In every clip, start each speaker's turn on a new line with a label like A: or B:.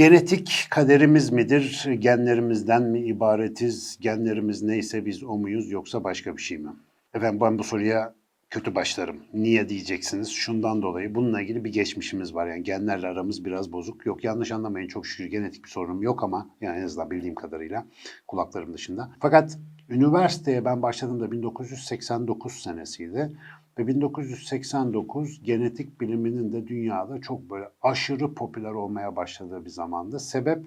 A: Genetik kaderimiz midir? Genlerimizden mi ibaretiz? Genlerimiz neyse biz o muyuz yoksa başka bir şey mi? Efendim ben bu soruya kötü başlarım. Niye diyeceksiniz? Şundan dolayı bununla ilgili bir geçmişimiz var. Yani genlerle aramız biraz bozuk. Yok yanlış anlamayın çok şükür genetik bir sorunum yok ama yani en azından bildiğim kadarıyla kulaklarım dışında. Fakat üniversiteye ben başladığımda 1989 senesiydi. Ve 1989 genetik biliminin de dünyada çok böyle aşırı popüler olmaya başladığı bir zamandı. Sebep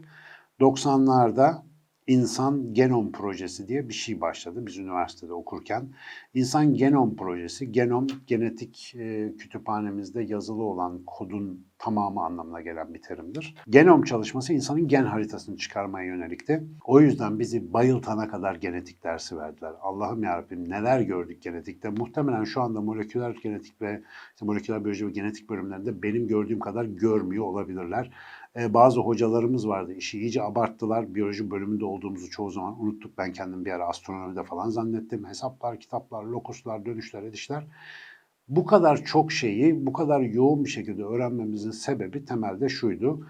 A: 90'larda İnsan Genom Projesi diye bir şey başladı biz üniversitede okurken. İnsan Genom Projesi, genom genetik e, kütüphanemizde yazılı olan kodun tamamı anlamına gelen bir terimdir. Genom çalışması insanın gen haritasını çıkarmaya yönelikti. O yüzden bizi bayıltana kadar genetik dersi verdiler. Allah'ım yarabbim neler gördük genetikte. Muhtemelen şu anda moleküler genetik ve işte moleküler biyoloji ve genetik bölümlerinde benim gördüğüm kadar görmüyor olabilirler. Ee, bazı hocalarımız vardı. İşi iyice abarttılar. Biyoloji bölümünde olduğumuzu çoğu zaman unuttuk. Ben kendim bir ara astronomide falan zannettim. Hesaplar, kitaplar, lokuslar, dönüşler, edişler. Bu kadar çok şeyi bu kadar yoğun bir şekilde öğrenmemizin sebebi temelde şuydu.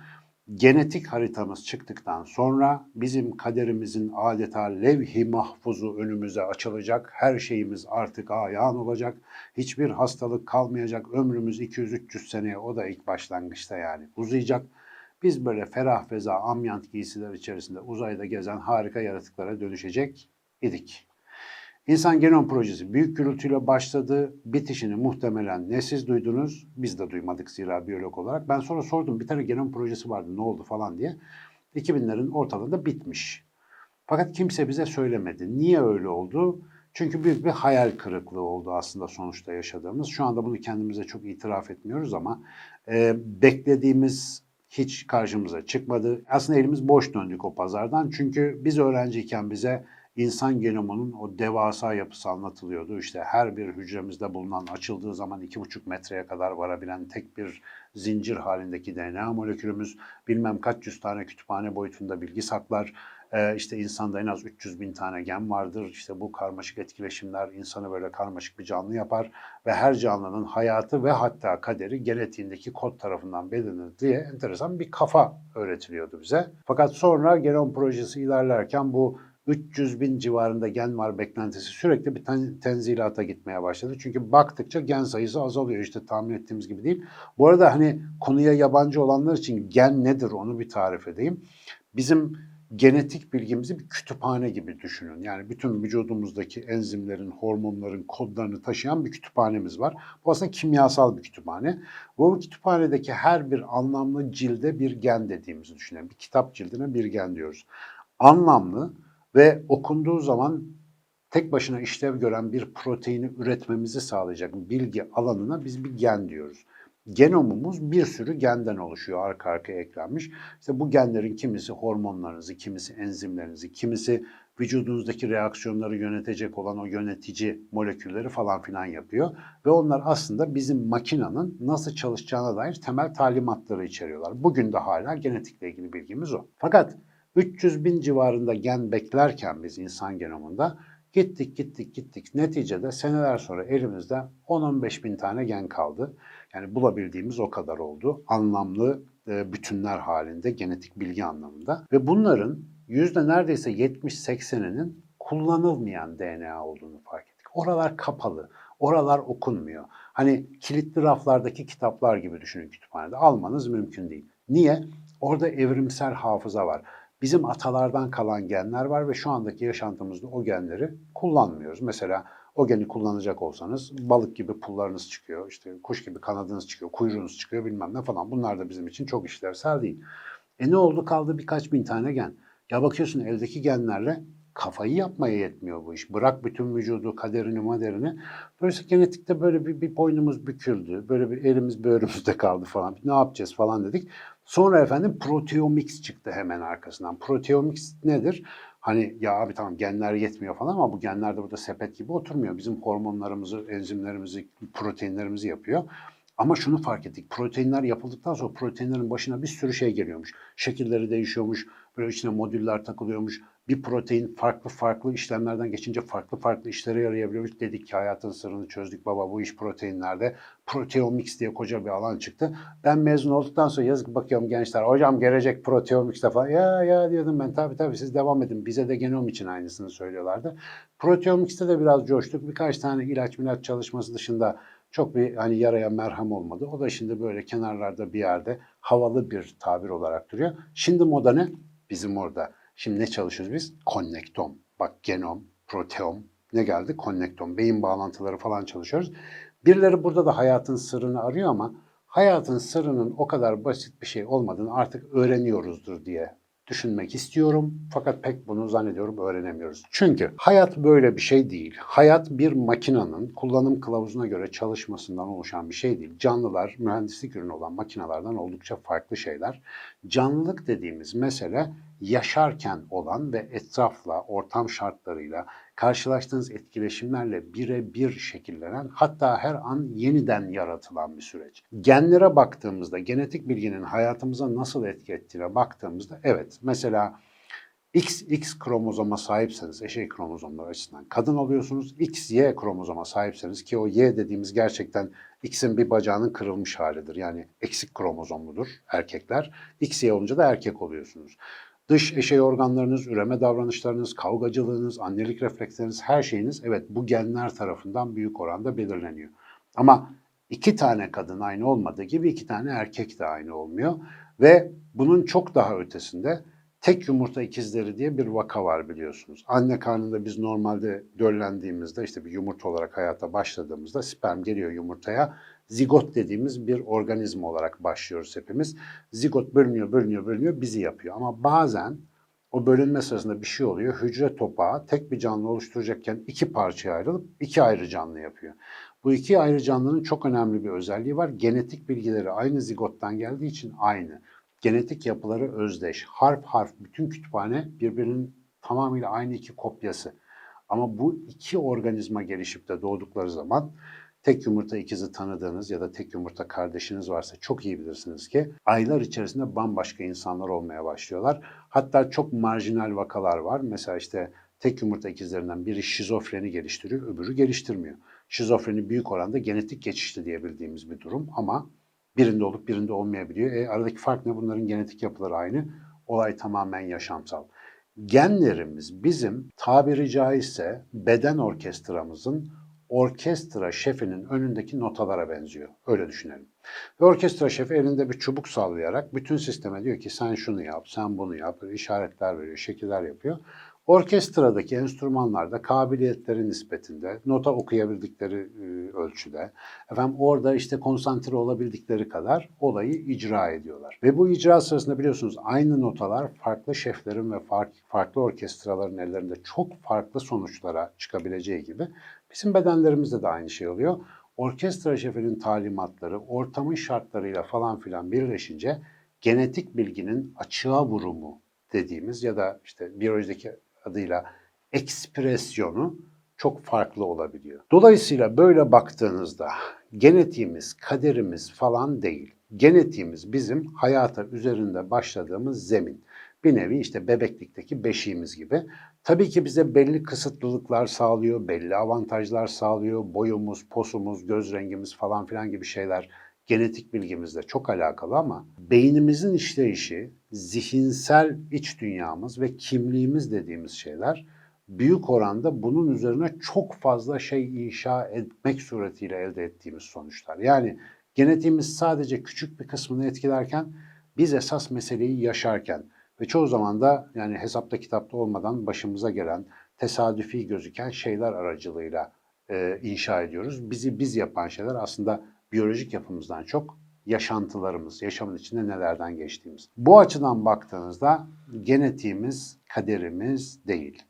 A: Genetik haritamız çıktıktan sonra bizim kaderimizin adeta levh-i mahfuzu önümüze açılacak. Her şeyimiz artık ayağın olacak. Hiçbir hastalık kalmayacak. Ömrümüz 200-300 seneye o da ilk başlangıçta yani uzayacak. Biz böyle ferah feza amyant giysiler içerisinde uzayda gezen harika yaratıklara dönüşecek idik. İnsan Genom Projesi büyük gürültüyle başladı. Bitişini muhtemelen ne siz duydunuz, biz de duymadık zira biyolog olarak. Ben sonra sordum bir tane genom projesi vardı ne oldu falan diye. 2000'lerin ortalarında bitmiş. Fakat kimse bize söylemedi. Niye öyle oldu? Çünkü büyük bir hayal kırıklığı oldu aslında sonuçta yaşadığımız. Şu anda bunu kendimize çok itiraf etmiyoruz ama e, beklediğimiz hiç karşımıza çıkmadı. Aslında elimiz boş döndük o pazardan. Çünkü biz öğrenciyken bize insan genomunun o devasa yapısı anlatılıyordu. İşte her bir hücremizde bulunan açıldığı zaman iki buçuk metreye kadar varabilen tek bir zincir halindeki DNA molekülümüz bilmem kaç yüz tane kütüphane boyutunda bilgi saklar. Ee, işte insanda en az 300 bin tane gen vardır. İşte bu karmaşık etkileşimler insanı böyle karmaşık bir canlı yapar ve her canlının hayatı ve hatta kaderi genetiğindeki kod tarafından belirlenir diye enteresan bir kafa öğretiliyordu bize. Fakat sonra genom projesi ilerlerken bu 300 bin civarında gen var beklentisi sürekli bir ten, tenzilata gitmeye başladı. Çünkü baktıkça gen sayısı azalıyor işte tahmin ettiğimiz gibi değil. Bu arada hani konuya yabancı olanlar için gen nedir onu bir tarif edeyim. Bizim genetik bilgimizi bir kütüphane gibi düşünün. Yani bütün vücudumuzdaki enzimlerin, hormonların kodlarını taşıyan bir kütüphanemiz var. Bu aslında kimyasal bir kütüphane. Bu kütüphanedeki her bir anlamlı cilde bir gen dediğimizi düşünelim. Bir kitap cildine bir gen diyoruz. Anlamlı ve okunduğu zaman tek başına işlev gören bir proteini üretmemizi sağlayacak bilgi alanına biz bir gen diyoruz. Genomumuz bir sürü genden oluşuyor arka arkaya eklenmiş. İşte bu genlerin kimisi hormonlarınızı, kimisi enzimlerinizi, kimisi vücudunuzdaki reaksiyonları yönetecek olan o yönetici molekülleri falan filan yapıyor. Ve onlar aslında bizim makinanın nasıl çalışacağına dair temel talimatları içeriyorlar. Bugün de hala genetikle ilgili bilgimiz o. Fakat 300 bin civarında gen beklerken biz insan genomunda gittik gittik gittik. Neticede seneler sonra elimizde 10-15 bin tane gen kaldı. Yani bulabildiğimiz o kadar oldu. Anlamlı e, bütünler halinde genetik bilgi anlamında. Ve bunların yüzde neredeyse 70-80'inin kullanılmayan DNA olduğunu fark ettik. Oralar kapalı, oralar okunmuyor. Hani kilitli raflardaki kitaplar gibi düşünün kütüphanede. Almanız mümkün değil. Niye? Orada evrimsel hafıza var. Bizim atalardan kalan genler var ve şu andaki yaşantımızda o genleri kullanmıyoruz. Mesela o geni kullanacak olsanız balık gibi pullarınız çıkıyor, işte kuş gibi kanadınız çıkıyor, kuyruğunuz çıkıyor bilmem ne falan. Bunlar da bizim için çok işlevsel değil. E ne oldu kaldı birkaç bin tane gen. Ya bakıyorsun eldeki genlerle kafayı yapmaya yetmiyor bu iş. Bırak bütün vücudu, kaderini, maderini. Böylece genetikte böyle bir, bir boynumuz büküldü. Böyle bir elimiz böğrümüzde kaldı falan. Ne yapacağız falan dedik. Sonra efendim proteomics çıktı hemen arkasından. Proteomics nedir? Hani ya abi tamam genler yetmiyor falan ama bu genler de burada sepet gibi oturmuyor. Bizim hormonlarımızı, enzimlerimizi, proteinlerimizi yapıyor. Ama şunu fark ettik. Proteinler yapıldıktan sonra proteinlerin başına bir sürü şey geliyormuş. Şekilleri değişiyormuş. Böyle içine modüller takılıyormuş. Bir protein farklı farklı işlemlerden geçince farklı farklı işlere yarayabiliyormuş. Dedik ki hayatın sırrını çözdük baba bu iş proteinlerde. Proteomics diye koca bir alan çıktı. Ben mezun olduktan sonra yazık bakıyorum gençler. Hocam gelecek proteomics'te falan. Ya ya diyordum ben tabii tabii siz devam edin. Bize de genom için aynısını söylüyorlardı. Proteomics'te de biraz coştuk. Birkaç tane ilaç milaç çalışması dışında çok bir hani yaraya merhem olmadı. O da şimdi böyle kenarlarda bir yerde havalı bir tabir olarak duruyor. Şimdi moda ne? Bizim orada. Şimdi ne çalışıyoruz biz? Konnektom. Bak genom, proteom ne geldi? Konnektom. Beyin bağlantıları falan çalışıyoruz. Birileri burada da hayatın sırrını arıyor ama hayatın sırrının o kadar basit bir şey olmadığını artık öğreniyoruzdur diye düşünmek istiyorum. Fakat pek bunu zannediyorum öğrenemiyoruz. Çünkü hayat böyle bir şey değil. Hayat bir makinenin kullanım kılavuzuna göre çalışmasından oluşan bir şey değil. Canlılar mühendislik ürünü olan makinelerden oldukça farklı şeyler. Canlılık dediğimiz mesele yaşarken olan ve etrafla, ortam şartlarıyla, karşılaştığınız etkileşimlerle birebir şekillenen hatta her an yeniden yaratılan bir süreç. Genlere baktığımızda, genetik bilginin hayatımıza nasıl etki ettiğine baktığımızda evet mesela XX kromozoma sahipseniz eşey kromozomları açısından kadın oluyorsunuz. XY kromozoma sahipseniz ki o Y dediğimiz gerçekten X'in bir bacağının kırılmış halidir. Yani eksik kromozomludur erkekler. XY olunca da erkek oluyorsunuz. Dış eşey organlarınız, üreme davranışlarınız, kavgacılığınız, annelik refleksleriniz, her şeyiniz evet bu genler tarafından büyük oranda belirleniyor. Ama iki tane kadın aynı olmadığı gibi iki tane erkek de aynı olmuyor. Ve bunun çok daha ötesinde tek yumurta ikizleri diye bir vaka var biliyorsunuz. Anne karnında biz normalde döllendiğimizde işte bir yumurta olarak hayata başladığımızda sperm geliyor yumurtaya. Zigot dediğimiz bir organizma olarak başlıyoruz hepimiz. Zigot bölünüyor, bölünüyor, bölünüyor bizi yapıyor. Ama bazen o bölünme sırasında bir şey oluyor. Hücre topağı tek bir canlı oluşturacakken iki parçaya ayrılıp iki ayrı canlı yapıyor. Bu iki ayrı canlının çok önemli bir özelliği var. Genetik bilgileri aynı zigottan geldiği için aynı. Genetik yapıları özdeş. Harf harf bütün kütüphane birbirinin tamamıyla aynı iki kopyası. Ama bu iki organizma gelişip de doğdukları zaman tek yumurta ikizi tanıdığınız ya da tek yumurta kardeşiniz varsa çok iyi bilirsiniz ki aylar içerisinde bambaşka insanlar olmaya başlıyorlar. Hatta çok marjinal vakalar var. Mesela işte tek yumurta ikizlerinden biri şizofreni geliştiriyor, öbürü geliştirmiyor. Şizofreni büyük oranda genetik geçişli diye bildiğimiz bir durum ama birinde olup birinde olmayabiliyor. E, aradaki fark ne? Bunların genetik yapıları aynı. Olay tamamen yaşamsal. Genlerimiz bizim tabiri caizse beden orkestramızın orkestra şefinin önündeki notalara benziyor. Öyle düşünelim. Ve orkestra şefi elinde bir çubuk sallayarak bütün sisteme diyor ki sen şunu yap, sen bunu yap, işaretler veriyor, şekiller yapıyor. Orkestradaki enstrümanlar da kabiliyetleri nispetinde, nota okuyabildikleri e, ölçüde, efendim orada işte konsantre olabildikleri kadar olayı icra ediyorlar. Ve bu icra sırasında biliyorsunuz aynı notalar farklı şeflerin ve farklı orkestraların ellerinde çok farklı sonuçlara çıkabileceği gibi bizim bedenlerimizde de aynı şey oluyor. Orkestra şefinin talimatları, ortamın şartlarıyla falan filan birleşince genetik bilginin açığa vurumu dediğimiz ya da işte biyolojideki adıyla ekspresyonu çok farklı olabiliyor. Dolayısıyla böyle baktığınızda genetiğimiz, kaderimiz falan değil. Genetiğimiz bizim hayata üzerinde başladığımız zemin. Bir nevi işte bebeklikteki beşiğimiz gibi. Tabii ki bize belli kısıtlılıklar sağlıyor, belli avantajlar sağlıyor. Boyumuz, posumuz, göz rengimiz falan filan gibi şeyler genetik bilgimizle çok alakalı ama beynimizin işleyişi, zihinsel iç dünyamız ve kimliğimiz dediğimiz şeyler büyük oranda bunun üzerine çok fazla şey inşa etmek suretiyle elde ettiğimiz sonuçlar. Yani genetiğimiz sadece küçük bir kısmını etkilerken biz esas meseleyi yaşarken ve çoğu zaman da yani hesapta kitapta olmadan başımıza gelen tesadüfi gözüken şeyler aracılığıyla e, inşa ediyoruz. Bizi biz yapan şeyler aslında biyolojik yapımızdan çok yaşantılarımız, yaşamın içinde nelerden geçtiğimiz. Bu açıdan baktığınızda genetiğimiz kaderimiz değil.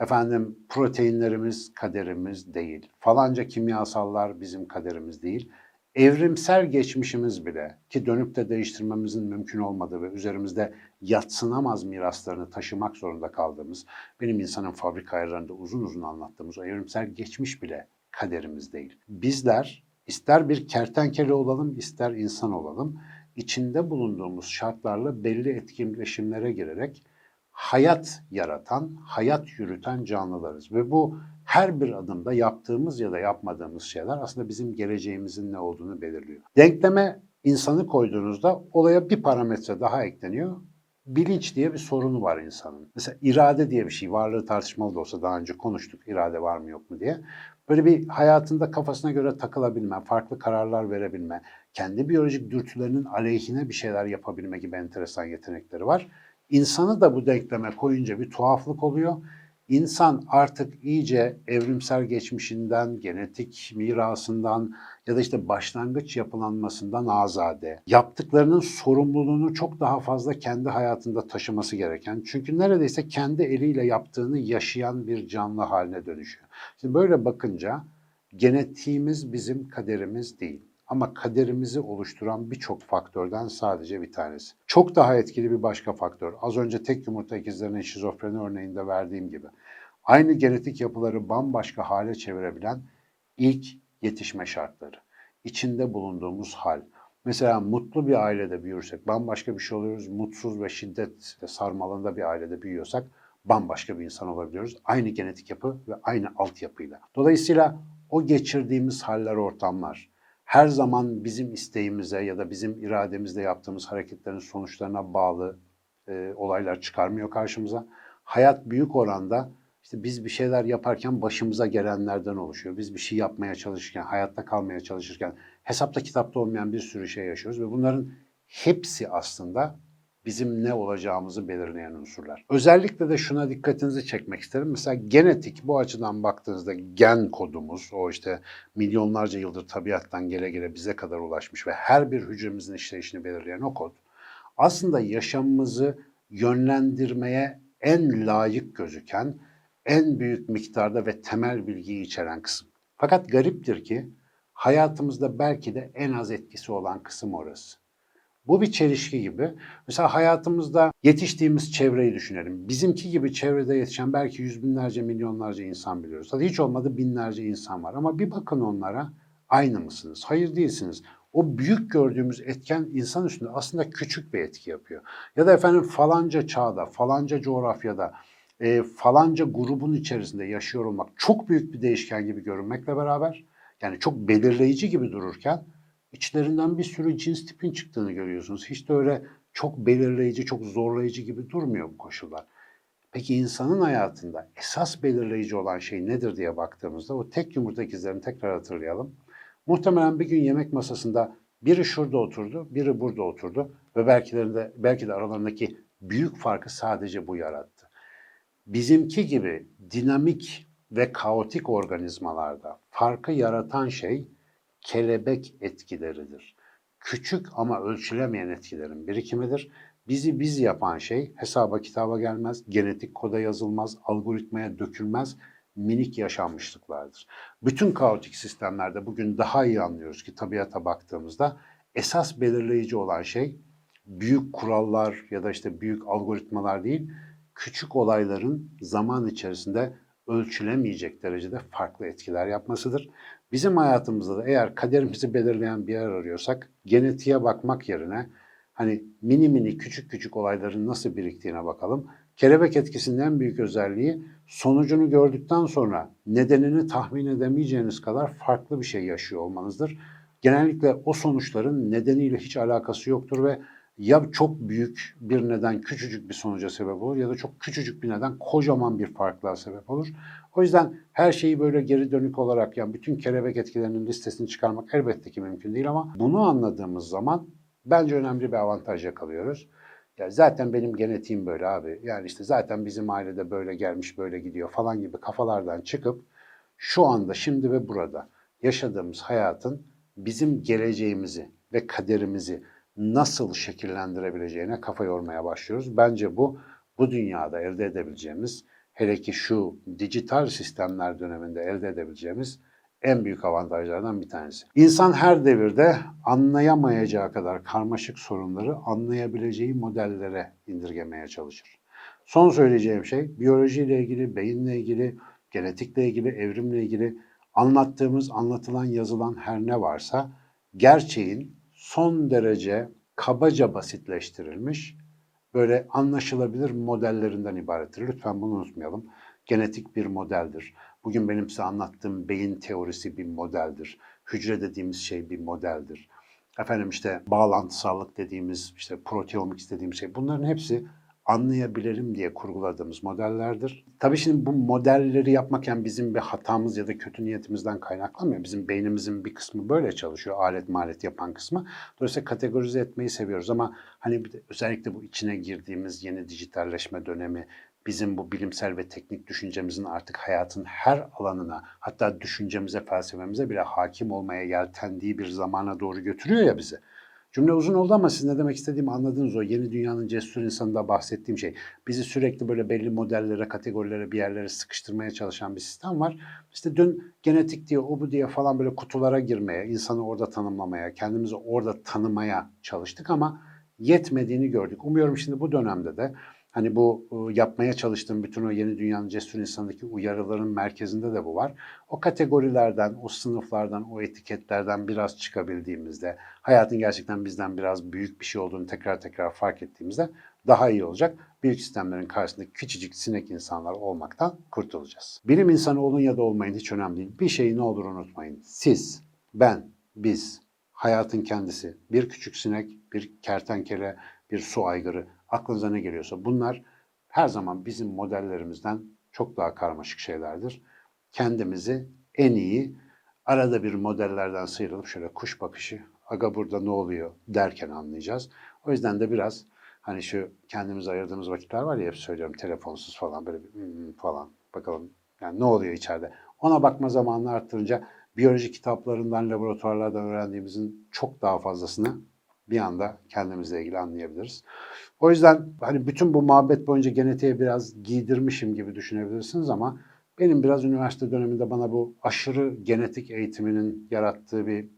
A: Efendim proteinlerimiz kaderimiz değil. Falanca kimyasallar bizim kaderimiz değil. Evrimsel geçmişimiz bile ki dönüp de değiştirmemizin mümkün olmadığı ve üzerimizde yatsınamaz miraslarını taşımak zorunda kaldığımız, benim insanın fabrika ayarlarında uzun uzun anlattığımız o evrimsel geçmiş bile kaderimiz değil. Bizler İster bir kertenkele olalım, ister insan olalım. içinde bulunduğumuz şartlarla belli etkileşimlere girerek hayat yaratan, hayat yürüten canlılarız. Ve bu her bir adımda yaptığımız ya da yapmadığımız şeyler aslında bizim geleceğimizin ne olduğunu belirliyor. Denkleme insanı koyduğunuzda olaya bir parametre daha ekleniyor. Bilinç diye bir sorunu var insanın. Mesela irade diye bir şey, varlığı tartışmalı da olsa daha önce konuştuk irade var mı yok mu diye. Böyle bir hayatında kafasına göre takılabilme, farklı kararlar verebilme, kendi biyolojik dürtülerinin aleyhine bir şeyler yapabilme gibi enteresan yetenekleri var. İnsanı da bu denkleme koyunca bir tuhaflık oluyor. İnsan artık iyice evrimsel geçmişinden, genetik mirasından ya da işte başlangıç yapılanmasından azade. Yaptıklarının sorumluluğunu çok daha fazla kendi hayatında taşıması gereken. Çünkü neredeyse kendi eliyle yaptığını yaşayan bir canlı haline dönüşüyor. Şimdi böyle bakınca genetiğimiz bizim kaderimiz değil. Ama kaderimizi oluşturan birçok faktörden sadece bir tanesi. Çok daha etkili bir başka faktör. Az önce tek yumurta ikizlerinin şizofreni örneğinde verdiğim gibi. Aynı genetik yapıları bambaşka hale çevirebilen ilk yetişme şartları. İçinde bulunduğumuz hal. Mesela mutlu bir ailede büyürsek bambaşka bir şey oluyoruz. Mutsuz ve şiddet sarmalında bir ailede büyüyorsak bambaşka bir insan olabiliyoruz. Aynı genetik yapı ve aynı altyapıyla. Dolayısıyla o geçirdiğimiz haller, ortamlar, her zaman bizim isteğimize ya da bizim irademizle yaptığımız hareketlerin sonuçlarına bağlı e, olaylar çıkarmıyor karşımıza. Hayat büyük oranda işte biz bir şeyler yaparken başımıza gelenlerden oluşuyor. Biz bir şey yapmaya çalışırken, hayatta kalmaya çalışırken hesapta kitapta olmayan bir sürü şey yaşıyoruz ve bunların hepsi aslında bizim ne olacağımızı belirleyen unsurlar. Özellikle de şuna dikkatinizi çekmek isterim. Mesela genetik bu açıdan baktığınızda gen kodumuz o işte milyonlarca yıldır tabiattan gele gele bize kadar ulaşmış ve her bir hücremizin işleyişini belirleyen o kod aslında yaşamımızı yönlendirmeye en layık gözüken en büyük miktarda ve temel bilgiyi içeren kısım. Fakat gariptir ki hayatımızda belki de en az etkisi olan kısım orası. Bu bir çelişki gibi. Mesela hayatımızda yetiştiğimiz çevreyi düşünelim. Bizimki gibi çevrede yetişen belki yüz binlerce, milyonlarca insan biliyoruz. Hadi hiç olmadı binlerce insan var. Ama bir bakın onlara aynı mısınız? Hayır değilsiniz. O büyük gördüğümüz etken insan üstünde aslında küçük bir etki yapıyor. Ya da efendim falanca çağda, falanca coğrafyada, e, falanca grubun içerisinde yaşıyor olmak çok büyük bir değişken gibi görünmekle beraber yani çok belirleyici gibi dururken içlerinden bir sürü cins tipin çıktığını görüyorsunuz. Hiç de öyle çok belirleyici, çok zorlayıcı gibi durmuyor bu koşullar. Peki insanın hayatında esas belirleyici olan şey nedir diye baktığımızda o tek yumurta ikizlerini tekrar hatırlayalım. Muhtemelen bir gün yemek masasında biri şurada oturdu, biri burada oturdu ve belki de, belki de aralarındaki büyük farkı sadece bu yarattı. Bizimki gibi dinamik ve kaotik organizmalarda farkı yaratan şey kelebek etkileridir. Küçük ama ölçülemeyen etkilerin birikimidir. Bizi biz yapan şey hesaba kitaba gelmez, genetik koda yazılmaz, algoritmaya dökülmez, minik yaşanmışlıklardır. Bütün kaotik sistemlerde bugün daha iyi anlıyoruz ki tabiata baktığımızda esas belirleyici olan şey büyük kurallar ya da işte büyük algoritmalar değil, küçük olayların zaman içerisinde ölçülemeyecek derecede farklı etkiler yapmasıdır. Bizim hayatımızda da eğer kaderimizi belirleyen bir yer arıyorsak genetiğe bakmak yerine hani mini mini küçük küçük olayların nasıl biriktiğine bakalım. Kelebek etkisinin en büyük özelliği sonucunu gördükten sonra nedenini tahmin edemeyeceğiniz kadar farklı bir şey yaşıyor olmanızdır. Genellikle o sonuçların nedeniyle hiç alakası yoktur ve ya çok büyük bir neden küçücük bir sonuca sebep olur ya da çok küçücük bir neden kocaman bir farklığa sebep olur. O yüzden her şeyi böyle geri dönük olarak yani bütün kelebek etkilerinin listesini çıkarmak elbette ki mümkün değil ama bunu anladığımız zaman bence önemli bir avantaj yakalıyoruz. Ya zaten benim genetiğim böyle abi. Yani işte zaten bizim ailede böyle gelmiş böyle gidiyor falan gibi kafalardan çıkıp şu anda şimdi ve burada yaşadığımız hayatın bizim geleceğimizi ve kaderimizi nasıl şekillendirebileceğine kafa yormaya başlıyoruz. Bence bu bu dünyada elde edebileceğimiz hele ki şu dijital sistemler döneminde elde edebileceğimiz en büyük avantajlardan bir tanesi. İnsan her devirde anlayamayacağı kadar karmaşık sorunları anlayabileceği modellere indirgemeye çalışır. Son söyleyeceğim şey biyolojiyle ilgili, beyinle ilgili, genetikle ilgili, evrimle ilgili anlattığımız, anlatılan, yazılan her ne varsa gerçeğin son derece kabaca basitleştirilmiş, böyle anlaşılabilir modellerinden ibarettir. Lütfen bunu unutmayalım. Genetik bir modeldir. Bugün benim size anlattığım beyin teorisi bir modeldir. Hücre dediğimiz şey bir modeldir. Efendim işte bağlantısallık dediğimiz, işte proteomics dediğimiz şey bunların hepsi anlayabilelim diye kurguladığımız modellerdir. Tabii şimdi bu modelleri yapmaken bizim bir hatamız ya da kötü niyetimizden kaynaklanmıyor. Bizim beynimizin bir kısmı böyle çalışıyor, alet malet yapan kısmı. Dolayısıyla kategorize etmeyi seviyoruz ama hani özellikle bu içine girdiğimiz yeni dijitalleşme dönemi bizim bu bilimsel ve teknik düşüncemizin artık hayatın her alanına hatta düşüncemize, felsefemize bile hakim olmaya yeltendiği bir zamana doğru götürüyor ya bizi. Cümle uzun oldu ama siz ne demek istediğimi anladınız o yeni dünyanın cesur insanında bahsettiğim şey. Bizi sürekli böyle belli modellere, kategorilere, bir yerlere sıkıştırmaya çalışan bir sistem var. İşte dün genetik diye, o bu diye falan böyle kutulara girmeye, insanı orada tanımlamaya, kendimizi orada tanımaya çalıştık ama yetmediğini gördük. Umuyorum şimdi bu dönemde de Hani bu e, yapmaya çalıştığım bütün o yeni dünyanın cesur insanındaki uyarıların merkezinde de bu var. O kategorilerden, o sınıflardan, o etiketlerden biraz çıkabildiğimizde, hayatın gerçekten bizden biraz büyük bir şey olduğunu tekrar tekrar fark ettiğimizde daha iyi olacak. Büyük sistemlerin karşısında küçücük sinek insanlar olmaktan kurtulacağız. Bilim insanı olun ya da olmayın hiç önemli değil. Bir şeyi ne olur unutmayın. Siz, ben, biz, hayatın kendisi, bir küçük sinek, bir kertenkele, bir su aygırı, aklınıza ne geliyorsa bunlar her zaman bizim modellerimizden çok daha karmaşık şeylerdir. Kendimizi en iyi arada bir modellerden sıyrılıp şöyle kuş bakışı, aga burada ne oluyor derken anlayacağız. O yüzden de biraz hani şu kendimize ayırdığımız vakitler var ya hep söylüyorum telefonsuz falan böyle bir hmm falan bakalım yani ne oluyor içeride. Ona bakma zamanını arttırınca biyoloji kitaplarından, laboratuvarlardan öğrendiğimizin çok daha fazlasını bir anda kendimizle ilgili anlayabiliriz. O yüzden hani bütün bu muhabbet boyunca genetiğe biraz giydirmişim gibi düşünebilirsiniz ama benim biraz üniversite döneminde bana bu aşırı genetik eğitiminin yarattığı bir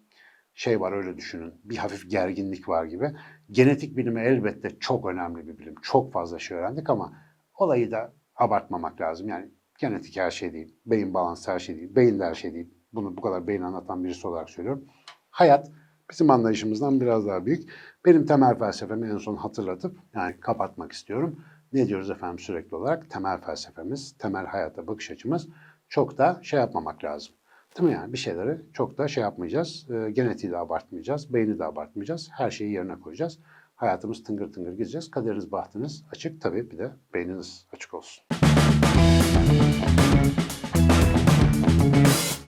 A: şey var öyle düşünün. Bir hafif gerginlik var gibi. Genetik bilimi elbette çok önemli bir bilim. Çok fazla şey öğrendik ama olayı da abartmamak lazım. Yani genetik her şey değil. Beyin balansı her şey değil. Beyin de her şey değil. Bunu bu kadar beyin anlatan birisi olarak söylüyorum. Hayat bizim anlayışımızdan biraz daha büyük. Benim temel felsefemi en son hatırlatıp yani kapatmak istiyorum. Ne diyoruz efendim sürekli olarak? Temel felsefemiz, temel hayata bakış açımız çok da şey yapmamak lazım. Değil mi yani? Bir şeyleri çok da şey yapmayacağız. E, genetiği de abartmayacağız, beyni de abartmayacağız. Her şeyi yerine koyacağız. Hayatımız tıngır tıngır gideceğiz. Kaderiniz, bahtınız açık. Tabii bir de beyniniz açık olsun.